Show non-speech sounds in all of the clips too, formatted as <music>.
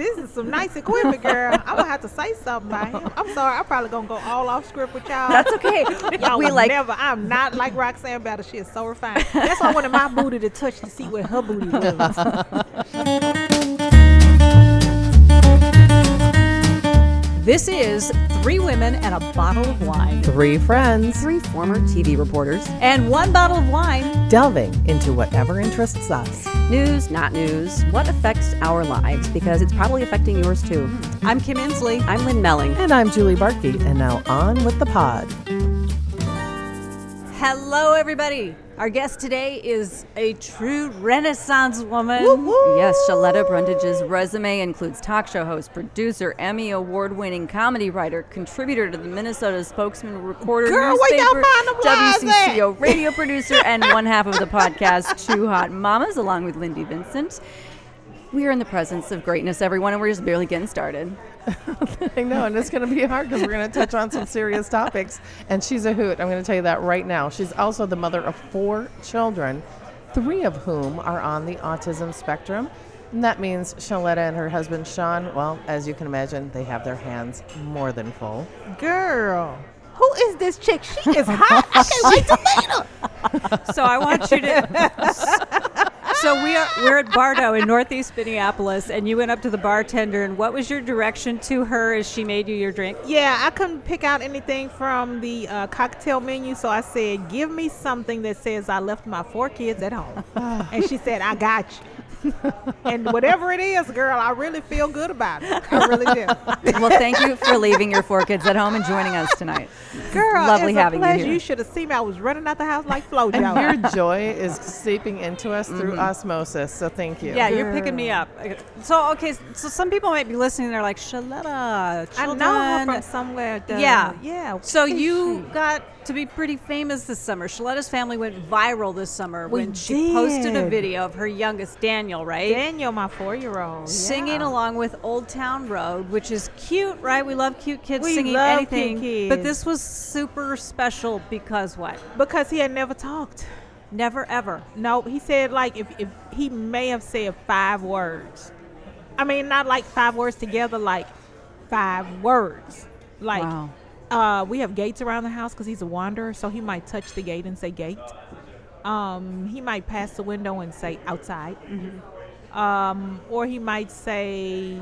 this is some nice equipment, girl. I'm gonna have to say something about him. I'm sorry, I'm probably gonna go all off script with y'all. That's okay. <laughs> Y'all we like never. I'm not like Roxanne Battle. She is so refined. That's why I wanted my booty to touch to see where her booty was. This is Three Women and a Bottle of Wine. Three friends three former TV reporters. And one bottle of wine. delving into whatever interests us. News, not news. What affects our lives? Because it's probably affecting yours too. Hmm. I'm Kim Insley. I'm Lynn Melling. And I'm Julie Barkey, and now on with the pod. Hello, everybody. Our guest today is a true Renaissance woman. Yes, Sheletta Brundidge's resume includes talk show host, producer, Emmy award winning comedy writer, contributor to the Minnesota Spokesman, recorder, Girl, newspaper? WCCO radio producer, and one half of the podcast Two Hot Mamas, along with Lindy Vincent. We are in the presence of greatness, everyone, and we're just barely getting started. <laughs> I know, and it's going to be hard because we're going to touch on some serious topics. And she's a hoot. I'm going to tell you that right now. She's also the mother of four children, three of whom are on the autism spectrum. And that means Sheletta and her husband Sean, well, as you can imagine, they have their hands more than full. Girl, who is this chick? She is hot. <laughs> I can't wait to meet her. So I want you to. <laughs> So we are we're at Bardo in Northeast Minneapolis, and you went up to the bartender. And what was your direction to her as she made you your drink? Yeah, I couldn't pick out anything from the uh, cocktail menu, so I said, "Give me something that says I left my four kids at home." <sighs> and she said, "I got you." And whatever it is, girl, I really feel good about it. I really do. <laughs> Well, thank you for leaving your four kids at home and joining us tonight. Girl, Lovely it's a having you pleasure. here. You should have seen me. I was running out the house like Flo And Joe. your joy is seeping into us through mm-hmm. osmosis. So thank you. Yeah, you're picking me up. So okay, so some people might be listening. They're like, Sheletta, I children. know her from somewhere. duh. Yeah. yeah. So you she? got to be pretty famous this summer. Shaletta's family went viral this summer We when she posted a video of her youngest Daniel, right? Daniel, my four-year-old, Singing yeah. along with Old Town Road, which is cute, right? We love cute kids We singing love cute anything. But this was super special because what? because he had never talked. Never ever. No, he said like if, if he may have said five words. I mean, not like five words together, like five words. Like Wow. Uh, we have gates around the house because he's a wanderer, so he might touch the gate and say gate. Um, he might pass the window and say outside. Um, or he might say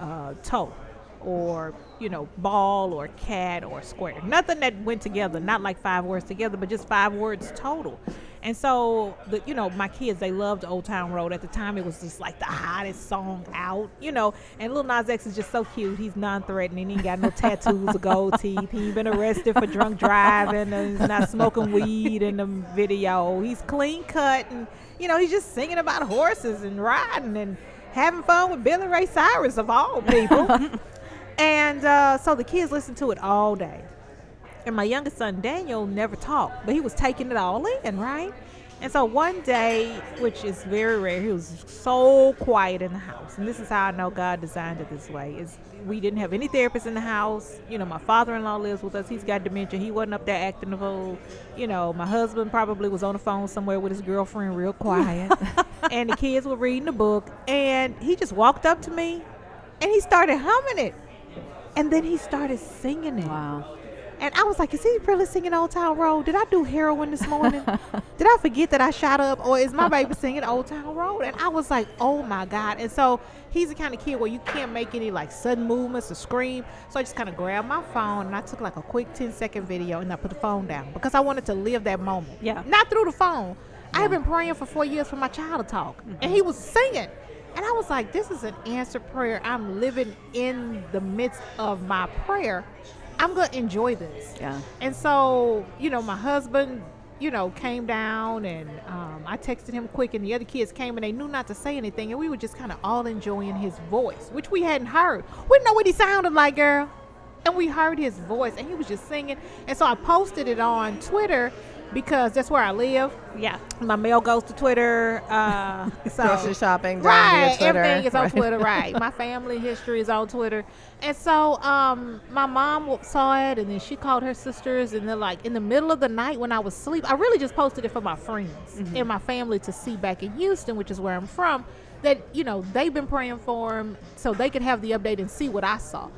uh, toe, or you know ball, or cat, or square. Nothing that went together, not like five words together, but just five words total. And so, the, you know, my kids they loved Old Town Road. At the time, it was just like the hottest song out, you know. And Lil Nas X is just so cute. He's non-threatening. He ain't got no tattoos or gold teeth. He ain't been arrested for drunk driving. And he's not smoking weed in the video. He's clean cut and you know, he's just singing about horses and riding and having fun with Billy Ray Cyrus of all people. <laughs> and uh, so the kids listened to it all day. And my youngest son Daniel never talked, but he was taking it all in, right? And so one day, which is very rare, he was so quiet in the house. And this is how I know God designed it this way. Is we didn't have any therapists in the house. You know, my father-in-law lives with us. He's got dementia. He wasn't up there acting the fool. You know, my husband probably was on the phone somewhere with his girlfriend, real quiet. <laughs> and the kids were reading the book. And he just walked up to me, and he started humming it. And then he started singing it. Wow. And I was like, is he really singing Old Town Road? Did I do heroin this morning? <laughs> Did I forget that I shot up? Or is my baby singing Old Town Road? And I was like, oh my God. And so he's the kind of kid where you can't make any like sudden movements or scream. So I just kind of grabbed my phone and I took like a quick 10 second video and I put the phone down because I wanted to live that moment. Yeah. Not through the phone. I have been praying for four years for my child to talk. And mm-hmm. he was singing. And I was like, this is an answered prayer. I'm living in the midst of my prayer. I'm to enjoy this. Yeah. And so, you know, my husband, you know, came down and um, I texted him quick, and the other kids came and they knew not to say anything. And we were just kind of all enjoying his voice, which we hadn't heard. We didn't know what he sounded like, girl. And we heard his voice, and he was just singing. And so I posted it on Twitter because that's where I live. Yeah. My mail goes to Twitter. Uh, <laughs> so Grocery shopping, right, Twitter. everything is on Right. Twitter. <laughs> Right, my family history is on Twitter, and so um, my mom saw it, and then she called her sisters, and they're like in the middle of the night when I was asleep. I really just posted it for my friends Mm-hmm. and my family to see back in Houston, which is where I'm from. that you know they've been praying for him so they could have the update and see what I saw.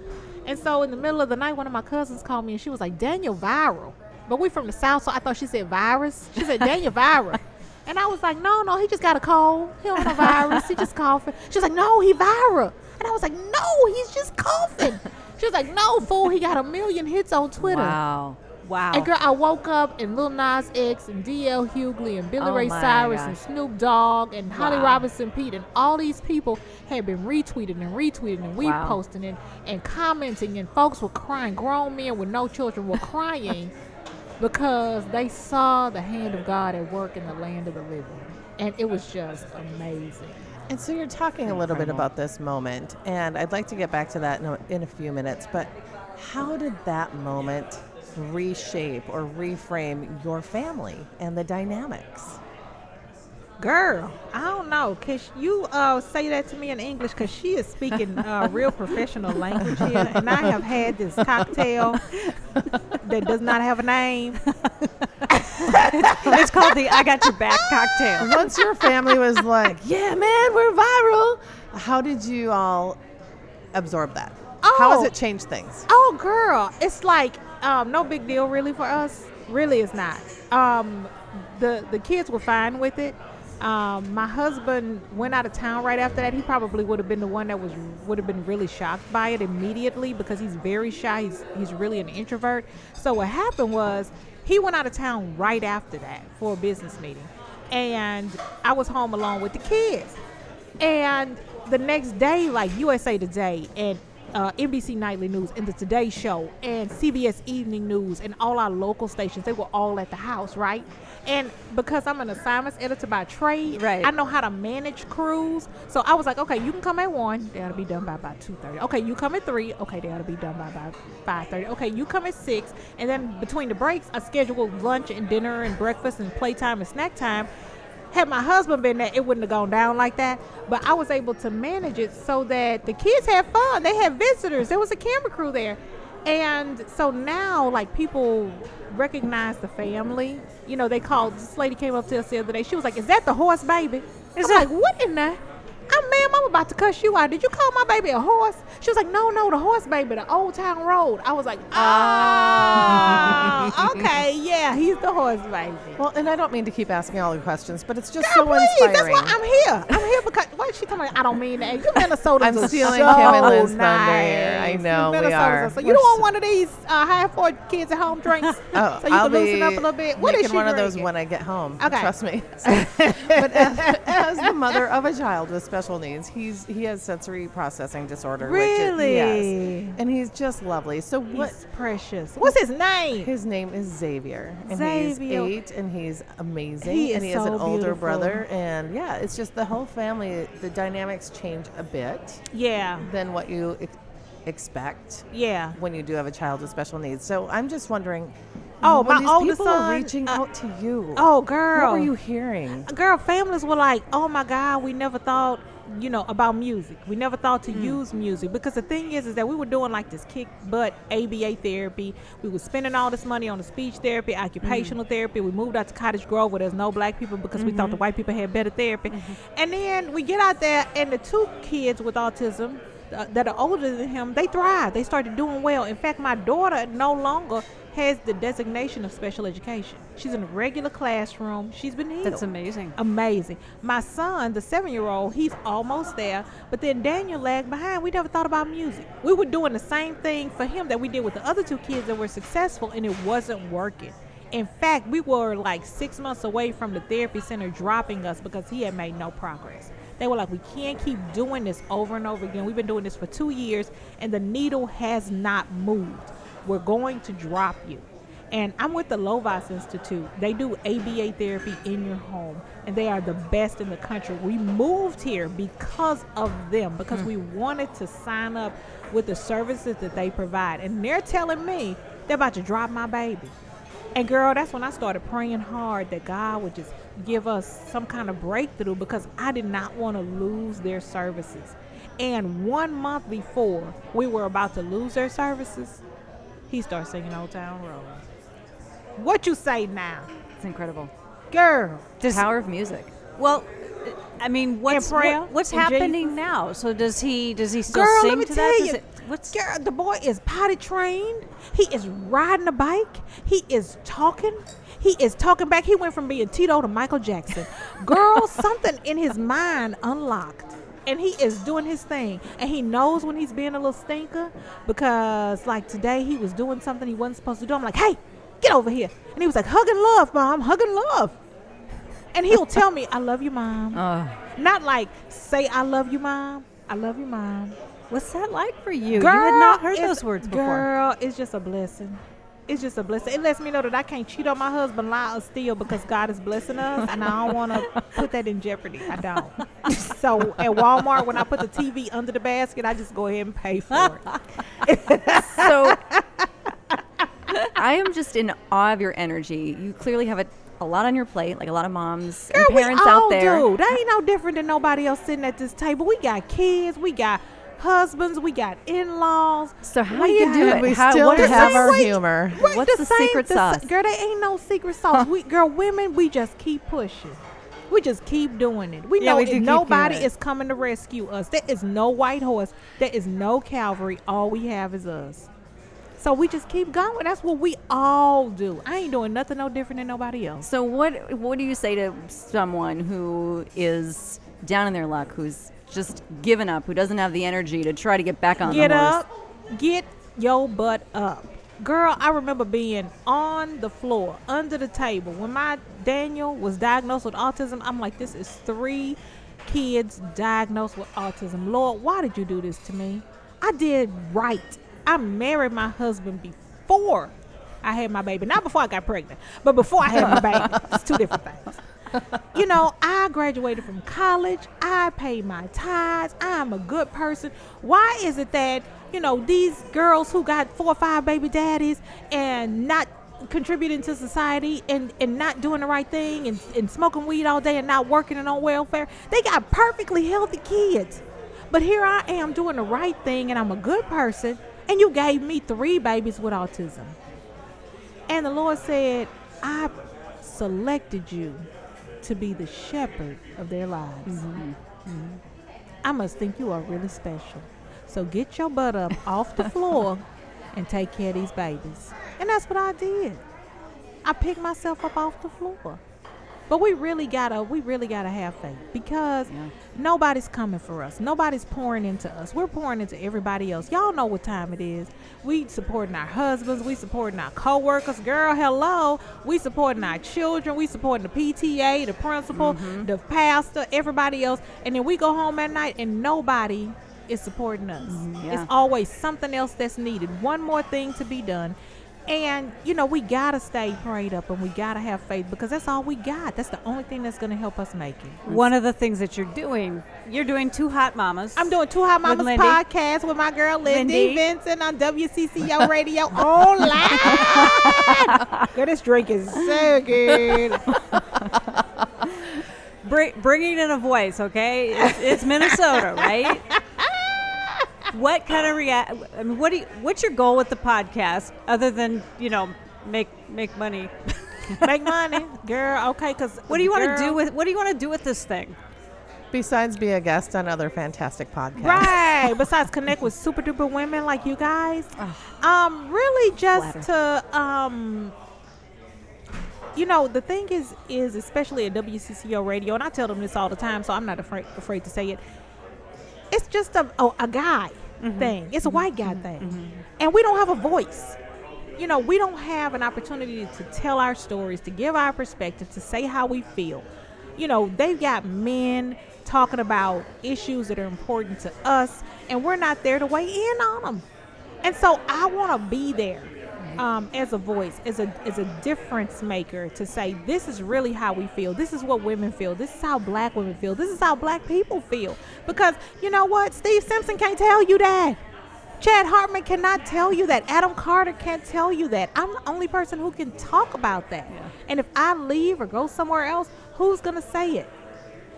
And so in the middle of the night, one of my cousins called me and she was like, "Daniel viral," but we from the south, so I thought she said virus. She said Daniel viral. <laughs> And I was like, no, no, he just got a cold. He don't have a virus. He just coughing. She was like, no, he viral. And I was like, no, he's just coughing. She was like, no, fool, he got a million hits on Twitter. Wow. Wow. And girl, I woke up and Lil Nas X and DL Hughley and Billy Oh Ray Cyrus and. Snoop Dogg and Holly Wow. Robinson Peete and all these people had been retweeting and retweeting and Wow. reposting and, and commenting and folks were crying. Grown men with no children were crying <laughs> because they saw the hand of God at work in the land of the living. And it was just amazing. And so you're talking a little bit about this moment, and I'd like to get back to that in a, in a few minutes. But how did that moment reshape or reframe your family and the dynamics? Girl, I don't know. Cause you uh, say that to me in English, cause she is speaking uh, real <laughs> professional language here, and I have had this cocktail that does not have a name. <laughs> it's called the I Got Your Back cocktail. Once your family was like, "Yeah, man, we're viral," how did you all absorb that? How has Oh. it changed things? Oh, girl, it's like um, no big deal really for us. Really, it's not. Um, the the kids were fine with it. Um, my husband went out of town right after that. He probably would have been the one that was would have been really shocked by it immediately because he's very shy. He's he's really an introvert. So what happened was he went out of town right after that for a business meeting, and I was home alone with the kids. And the next day, like USA Today and uh, NBC Nightly News and the Today Show and CBS Evening News and all our local stations, they were all at the house, right? And because I'm an assignments editor by trade, Right. I know how to manage crews. So I was like, okay, you can come at one, they ought to be done by about two thirty. Okay, you come at three, okay, they ought to be done by about five thirty. Okay, you come at six, and then between the breaks, I schedule lunch and dinner and breakfast and playtime and snack time had my husband been there, it wouldn't have gone down like that. But I was able to manage it so that the kids had fun. They had visitors. There was a camera crew there. And so now, like, people recognize the family. You know, they called, this lady came up to us the other day. She was like, Is that the horse baby? Is like, What in the? I'm, about to cuss you out. Did you call my baby a horse? She was like, No, no, the horse baby, the Old Town Road. I was like, Oh, okay, <laughs> yeah, he's the horse baby. Well, and I don't mean to keep asking all the questions, but it's just Girl, so please, inspiring. That's why I'm here. I'm here because why is she talking? About, I don't mean that. You Minnesota. I'm stealing Kim and Liz thunder here. I know, we are. So you We're don't want one of these uh, high afford kids at home drinks, <laughs> Oh, so you I'll can loosen up a little bit. What is she one of those when I get home. Okay. Trust me. <laughs> but as, as the mother of a child with special needs, he's he has sensory processing disorder. Which Really? is, yes. And he's just lovely. So what? He's precious. What's his name? His name is Xavier, and Xavier. he's eight, and he's amazing. He is and he has so an older brother, and yeah, it's just the whole family. The dynamics change a bit Yeah, than what you ex- expect yeah. when you do have a child with special needs. So I'm just wondering. Oh, when my these oldest people are reaching uh, out to you. Oh, girl. What were you hearing? girl families were like oh my god we never thought you know about music. We never thought to mm. use music because the thing is is that we were doing like this kick butt ABA therapy. We were spending all this money on the speech therapy mm. occupational therapy. We moved out to cottage grove where there's no black people because we thought the mm-hmm. white people had better therapy. Mm-hmm. And then we get out there and the two kids with autism uh, that are older than him they thrive. They started doing well. In fact my daughter no longer has the designation of special education she's in a regular classroom she's been healed That's amazing. amazing. My son, the seven year old, he's almost there, but then Daniel lagged behind. We never thought about music. We were doing the same thing for him that we did with the other two kids that were successful, and it wasn't working. In fact, we were like six months away from the therapy center dropping us because he had made no progress. They were like, we can't keep doing this over and over again. We've been doing this for two years, and the needle has not moved. We're going to drop you. And I'm with the Lovaas Institute. They do ABA therapy in your home, and they are the best in the country. We moved here because of them, because hmm. we wanted to sign up with the services that they provide. And they're telling me they're about to drop my baby. And girl, that's when I started praying hard that God would just give us some kind of breakthrough because I did not want to lose their services. And one month before we were about to lose their services, he starts singing Old Town Road. What you say now? It's incredible. Girl. The power of music. Well, I mean, what's what- what's in happening Jesus. now? So does he does he still Girl, sing let me to tell that? you, it- what's girl, the boy is potty trained. He is riding a bike. He is talking. He is talking back. He went from being Tito to Michael Jackson. <laughs> Girl, something in his mind unlocked. And he is doing his thing. And he knows when he's being a little stinker because, like, today he was doing something he wasn't supposed to do. I'm like, hey, get over here. And he was like, hugging love, mom, hug and love. <laughs> And he'll tell me, I love you, mom. Oh, Not like, say, I love you, mom. I love you, mom. what's that like for you? you had not heard those words before. Girl, it's just a blessing. It's just a blessing. It lets me know that I can't cheat on my husband, lie or steal because God is blessing us, and I don't want to put that in jeopardy. I don't. <laughs> so at Walmart, when I put the TV under the basket, I just go ahead and pay for it. <laughs> so I am just in awe of your energy. You clearly have a, a lot on your plate, like a lot of moms Girl, and parents we all out there. do. They ain't no different than nobody else sitting at this table. We got kids, we got husbands, we got in-laws. So how do you do it? We How- still what is have our Wait, humor. Right, What's the secret the sauce? girl, there ain't no secret sauce. we, girl, women, we just keep pushing. We just keep doing it. We Yeah, know we do nobody is coming to rescue us. There is no white horse. There is no Calvary. All we have is us. So we just keep going. That's what we all do. I ain't doing nothing no different than nobody else. So what what do you say to someone who is down in their luck, who's just given up, who doesn't have the energy to try to get back on Get the horse? up. Get your butt up. Girl, I remember being on the floor, under the table. When my Daniel was diagnosed with autism, I'm like, this is three kids diagnosed with autism. Lord, why did you do this to me? I did right. I married my husband before I had my baby. Not before I got pregnant, but before I had my baby. It's two different things <laughs> you know, I graduated from college. I paid my tithes. I'm a good person. Why is it that, you know, these girls who got four or five baby daddies and not contributing to society and, and not doing the right thing and, and smoking weed all day and not working and on welfare, they got perfectly healthy kids. But here I am doing the right thing and I'm a good person, and you gave me three babies with autism. And the Lord said, I selected you to be the shepherd of their lives. Mm-hmm. Mm-hmm. I must think you are really special. So get your butt up off the floor <laughs> and take care of these babies. And that's what I did. I picked myself up off the floor. But we really gotta we really gotta have faith because Yeah. nobody's coming for us. Nobody's pouring into us. We're pouring into everybody else. Y'all know what time it is. We supporting our husbands, we supporting our co-workers. Girl, hello. We supporting our children, we supporting the PTA, the principal, mm-hmm. the pastor, everybody else. And then we go home at night and nobody is supporting us. Mm-hmm. Yeah. It's always something else that's needed. One more thing to be done. And you know, we gotta stay prayed up and we gotta have faith because that's all we got. That's the only thing that's gonna help us make it. One of the things that you're doing, you're doing two hot mamas. I'm doing Two Hot Mamas Lindy. podcast with my girl Lindy, Lindy. Vincent on WCCO Radio <laughs> online. Girl, this drink is so good. Bring, bringing in a voice, okay? It's, it's Minnesota, right? <laughs> what kind of react? I mean, what do you, what's your goal with the podcast other than you know make make money? <laughs> Make money, girl. Okay, because What do you want to do with What do you want to do with this thing? Besides be a guest on other fantastic podcasts. Right. <laughs> Besides connect with super duper women like you guys. Um, really just to um you know, the thing is is especially at WCCO radio, and I tell them this all the time, so I'm not afraid afraid to say it. It's just a a, a guy Mm-hmm. thing. It's a mm-hmm. white guy mm-hmm. thing. And we don't have a voice. You know, we don't have an opportunity to tell our stories, to give our perspective, to say how we feel. You know, they've got men talking about issues that are important to us, and we're not there to weigh in on them. And so I want to be there um, as a voice, as a as a difference maker to say this is really how we feel. This is what women feel. This is how black women feel. This is how black people feel. Because you know what, Steve Simpson can't tell you that. Chad Hartman cannot tell you that. Adam Carter can't tell you that. I'm the only person who can talk about that. And if I leave or go somewhere else, who's gonna say it?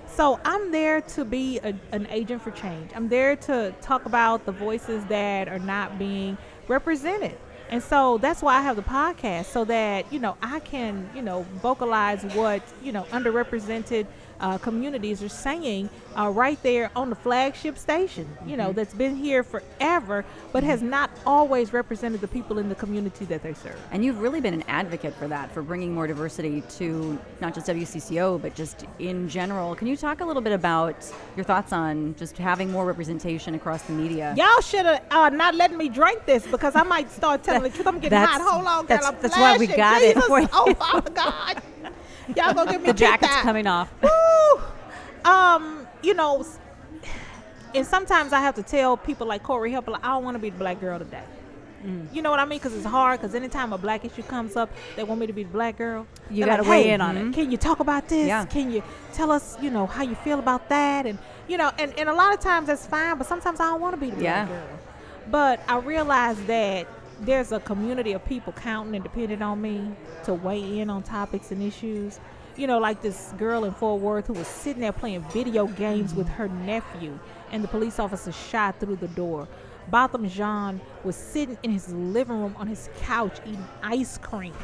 So I'm there to be a, an agent for change. I'm there to talk about the voices that are not being represented. And so that's why I have the podcast so that, you know, I can, you know, vocalize what, you know, underrepresented uh, communities are saying uh, right there on the flagship station, you know, that's been here forever, but has not always represented the people in the community that they serve. And you've really been an advocate for that, for bringing more diversity to not just WCCO, but just in general. Can you talk a little bit about your thoughts on just having more representation across the media? Y'all should have uh, not letting me drink this because I might start telling the truth. I'm getting hot. Hold on, girl. that's- I'm that's why we got it for you. Oh, Father God. <laughs> Y'all gonna give me The jacket's tea-time. coming off. Woo! Um, you know, and sometimes I have to tell people like Cory Hepola, like, I don't want to be the black girl today. Mm. You know what I mean? Because it's hard. Because anytime a black issue comes up, they want me to be the black girl. You gotta like, weigh "Hey, in on it." Can you talk about this? Yeah. Can you tell us, you know, how you feel about that? And you know, and, and a lot of times that's fine, but sometimes I don't want to be the Yeah. black girl. But I realize that there's a community of people counting and depending on me to weigh in on topics and issues. You know, like this girl in Fort Worth who was sitting there playing video games with her nephew, and the police officer shot through the door. Botham Jean was sitting in his living room on his couch eating ice cream,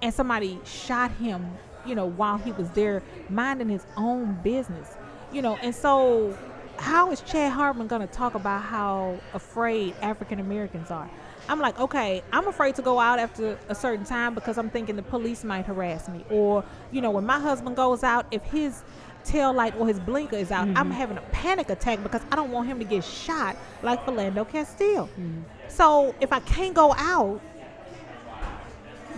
and somebody shot him, you know, while he was there minding his own business. You know, and so how is Chad Hartman going to talk about how afraid African Americans are? I'm like, okay, I'm afraid to go out after a certain time because I'm thinking the police might harass me. Or, you know, when my husband goes out, if his tail light or his blinker is out, I'm mm-hmm. having a panic attack because I don't want him to get shot like Philando Castile. Mm-hmm. So if I can't go out,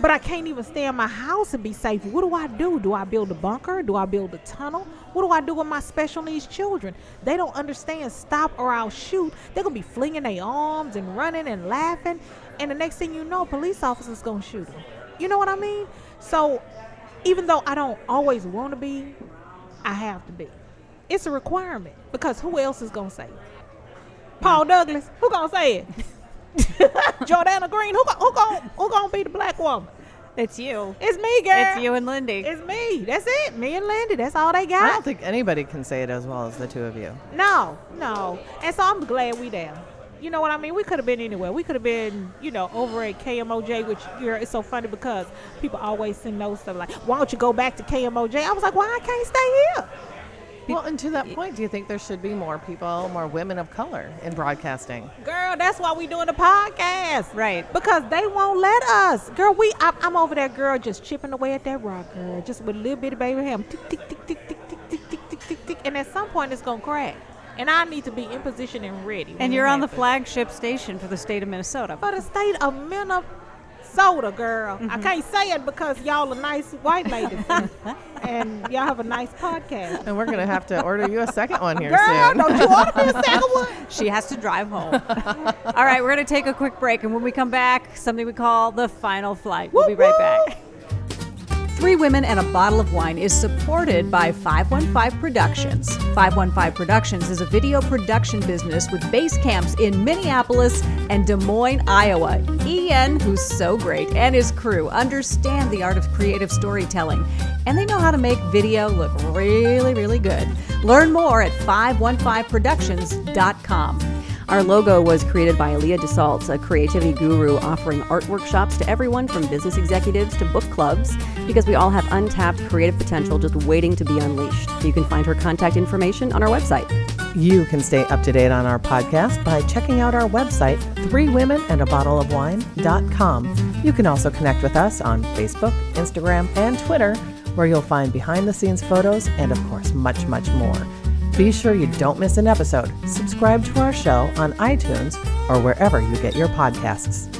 but I can't even stay in my house and be safe. What do I do? Do I build a bunker? Do I build a tunnel? What do I do with my special needs children? They don't understand stop or I'll shoot. They're gonna be flinging their arms and running and laughing, and the next thing you know, police officers gonna shoot them. You know what I mean? So even though I don't always want to be, I have to be. It's a requirement because who else is gonna say it? Paul Douglas, who gonna say it? <laughs> Jordana Green, who, who gonna who gonna be the black woman? It's you. It's me, girl. It's you and Lindy. It's me. That's it. Me and Lindy. That's all they got. I don't think anybody can say it as well as the two of you. No, no. And so I'm glad we there. You know what I mean? We could have been anywhere. We could have been, you know, over at KMOJ, which girl, it's so funny because people always send those stuff like, "Why don't you go back to KMOJ?" I was like, "Why I can't stay here?" Well, and to that point, do you think there should be more people, more women of color in broadcasting? Girl, that's why we doing the podcast. Right. Because they won't let us. Girl, we I'm, I'm over there, girl, just chipping away at that rock, girl. Just with a little bit of baby ham. Tick, tick, tick, tick, tick, tick, tick, tick, tick, tick, tick. And at some point it's gonna crack. And I need to be in position and ready. and you're on the flagship station for the state of Minnesota. For the state of Minnesota, girl. I mm-hmm. can't say it because y'all are nice white ladies. and, <laughs> and y'all have a nice podcast. And we're going to have to order you a second one here Girl, soon. don't you order me a second <laughs> one? She has to drive home. All right, we're going to take a quick break. And when we come back, something we call the final flight. We'll be right back. Three Women and a Bottle of Wine is supported by 515 Productions. 515 Productions is a video production business with base camps in Minneapolis and Des Moines, Iowa. Ian, who's so great, and his crew understand the art of creative storytelling, and they know how to make video look really, really good. Learn more at 515productions.com. Our logo was created by Aaliyah DeSalt, a creativity guru offering art workshops to everyone from business executives to book clubs, because we all have untapped creative potential just waiting to be unleashed. You can find her contact information on our website. You can stay up to date on our podcast by checking out our website, threewomenandabottleofwine.com. You can also connect with us on Facebook, Instagram, and Twitter, where you'll find behind the scenes photos and, of course, much, much more. Be sure you don't miss an episode. Subscribe to our show on iTunes or wherever you get your podcasts.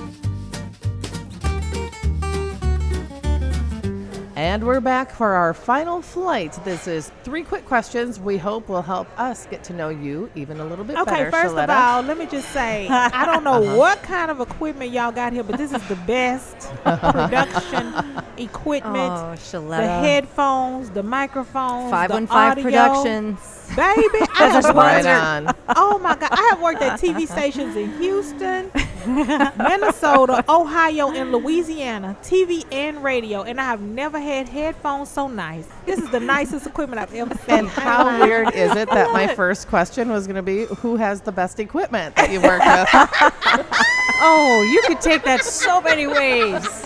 And we're back for our final flight. This is three quick questions we hope will help us get to know you even a little bit better. Okay, first Sheletta. of all, let me just say, <laughs> I don't know uh-huh. what kind of equipment y'all got here, but this is the best <laughs> production equipment. Oh, the headphones, the microphones, the 515 audio. Productions. Baby, I have right on. oh my God, I have worked at TV stations in Houston, <laughs> Minnesota, Ohio, and Louisiana, TV and radio, and I have never had headphones so nice. This is the nicest equipment I've ever seen. And how weird is it that my <laughs> first question was going to be who has the best equipment that you work with? <laughs> Oh, you could take that so many ways.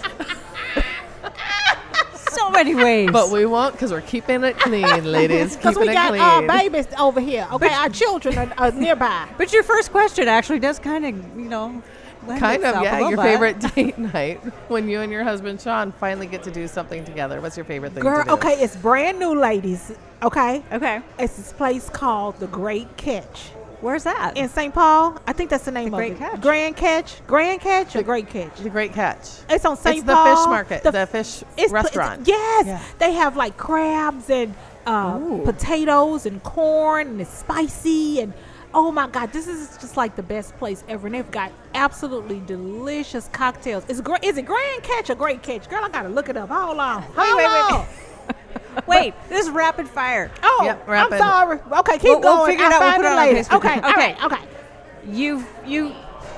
So many <laughs> ways. But we won't because we're keeping it clean, <laughs> ladies. Because Keeping we it got clean. uh, babies over here. Okay, our children are, are nearby. <laughs> But your first question actually does kind of, you know, lend kind of, yeah. Your bit. favorite date night when you and your husband Sean finally get to do something together. What's your favorite thing Girl, to do? okay, it's brand new, ladies. Okay, Okay, it's this place called the Great Catch where's that? in St. Paul. I think that's the name The of Great it. Catch. Grand Catch, Grand Catch, or Great Catch. The Great Catch. It's on St. Paul. It's the fish market, the fish it's- restaurant. yes, Yeah. they have like crabs and uh, potatoes and corn, and it's spicy and. Oh my God! This is just like the best place ever, and they've got absolutely delicious cocktails. Is gra- is it Grand Catch or Great Catch? Girl, I gotta look it up. Hold on. Hold wait, wait. on. <laughs> <laughs> Wait, this is rapid fire. Oh, Yep, I'm sorry. Okay, keep We'll- we'll going. figure it I'll out. We'll find put it it on later. Facebook Okay, Okay. right, okay. You you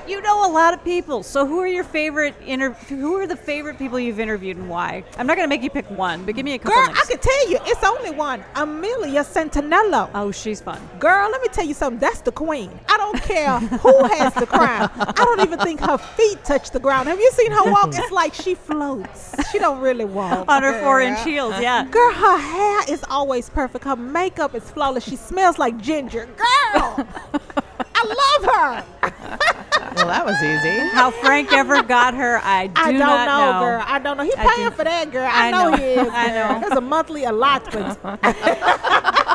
you know a lot of people. So who are your favorite inter- Who are the favorite people you've interviewed and why? I'm not gonna make you pick one, but give me a couple. Girl, names. I can tell you, it's only one. Amelia Santaniello. Oh, she's fun. Girl, let me tell you something. That's the queen. I don't care who has the crown. I don't even think her feet touch the ground. Have you seen her walk? It's like she floats. She don't really walk. On her four inch heels, yeah. Girl, her hair is always perfect. Her makeup is flawless. She smells like ginger. Girl, I love her. <laughs> Well, that was easy. How Frank ever got her, I do I don't not know, know. girl. I don't know. He's I paying do- for that, girl. I, I know, know. he is. <laughs> I know. There's a monthly allotment. <laughs>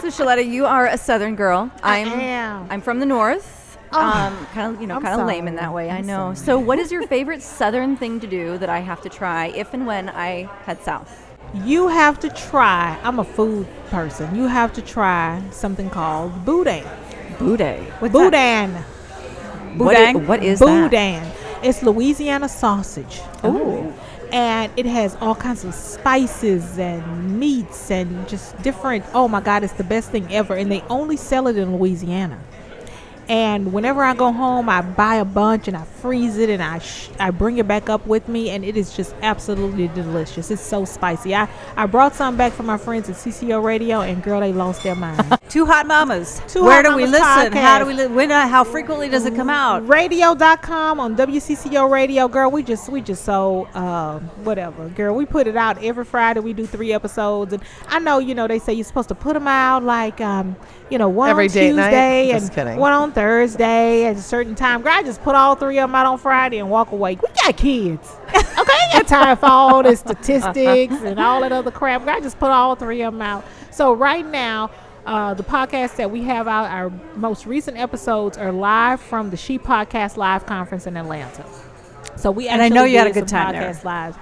So Sheletta, you are a Southern girl. I I'm am. I'm from the North. Oh, um, kind of you know, kind of lame in that way. I I'm know. sorry. So, what is your favorite Southern thing to do that I have to try if and when I head south? you have to try. I'm a food person. You have to try something called boudin. Boudet. Boudin. What i- Boudin? what is that? boudin. It's Louisiana sausage. Oh. And it has all kinds of spices and meats and just different. Oh my God, it's the best thing ever. And they only sell it in Louisiana. And whenever I go home, I buy a bunch and I freeze it and I sh- I bring it back up with me, and it is just absolutely delicious. It's so spicy. I, I brought some back for my friends at CCO Radio, and girl, they lost their mind. <laughs> Two hot mamas. Two Where Hot do we Mamas listen? How do we? Li- when? Uh, how frequently does it come out? radio.com on WCCO radio girl we just we just so um, whatever girl we put it out every Friday we do three episodes and I know you know they say you're supposed to put them out like um you know one Every on date night? Tuesday and one on Thursday at a certain time girl I just put all three of them out on Friday and walk away we got kids <laughs> okay <laughs> I got time for all the statistics and all that other crap girl I just put all three of them out so right now uh, the podcast that we have out, our most recent episodes are live from the She Podcast Live Conference in Atlanta. So we And I know you had a good time there. podcast lives.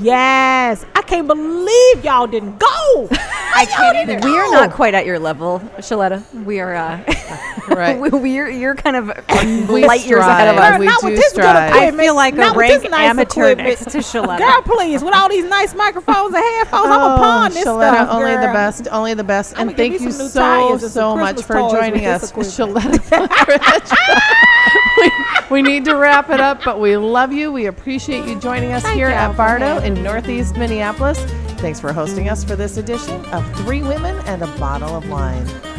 Yes, I can't believe y'all didn't go. <laughs> I can't either. We are not quite at your level, Sheletta. We are. Uh, <laughs> Right. we, we're you're kind of <laughs> We light years ahead of strive. us. We not do with this good strive. I equipment. feel like Not with rank this nice amateur equipment. next to Sheletta. Girl, please, with all these nice microphones and headphones, I'm a pawn this Oh, Sheletta, stuff, only the best, only the best. And thank you you some new so, so much for joining us, equipment. Sheletta. We, <laughs> we need to wrap it up, but we love you. We appreciate you joining us Thank here at Bardo in Northeast Minneapolis. Thanks for hosting us for this edition of Three Women and a Bottle of Wine.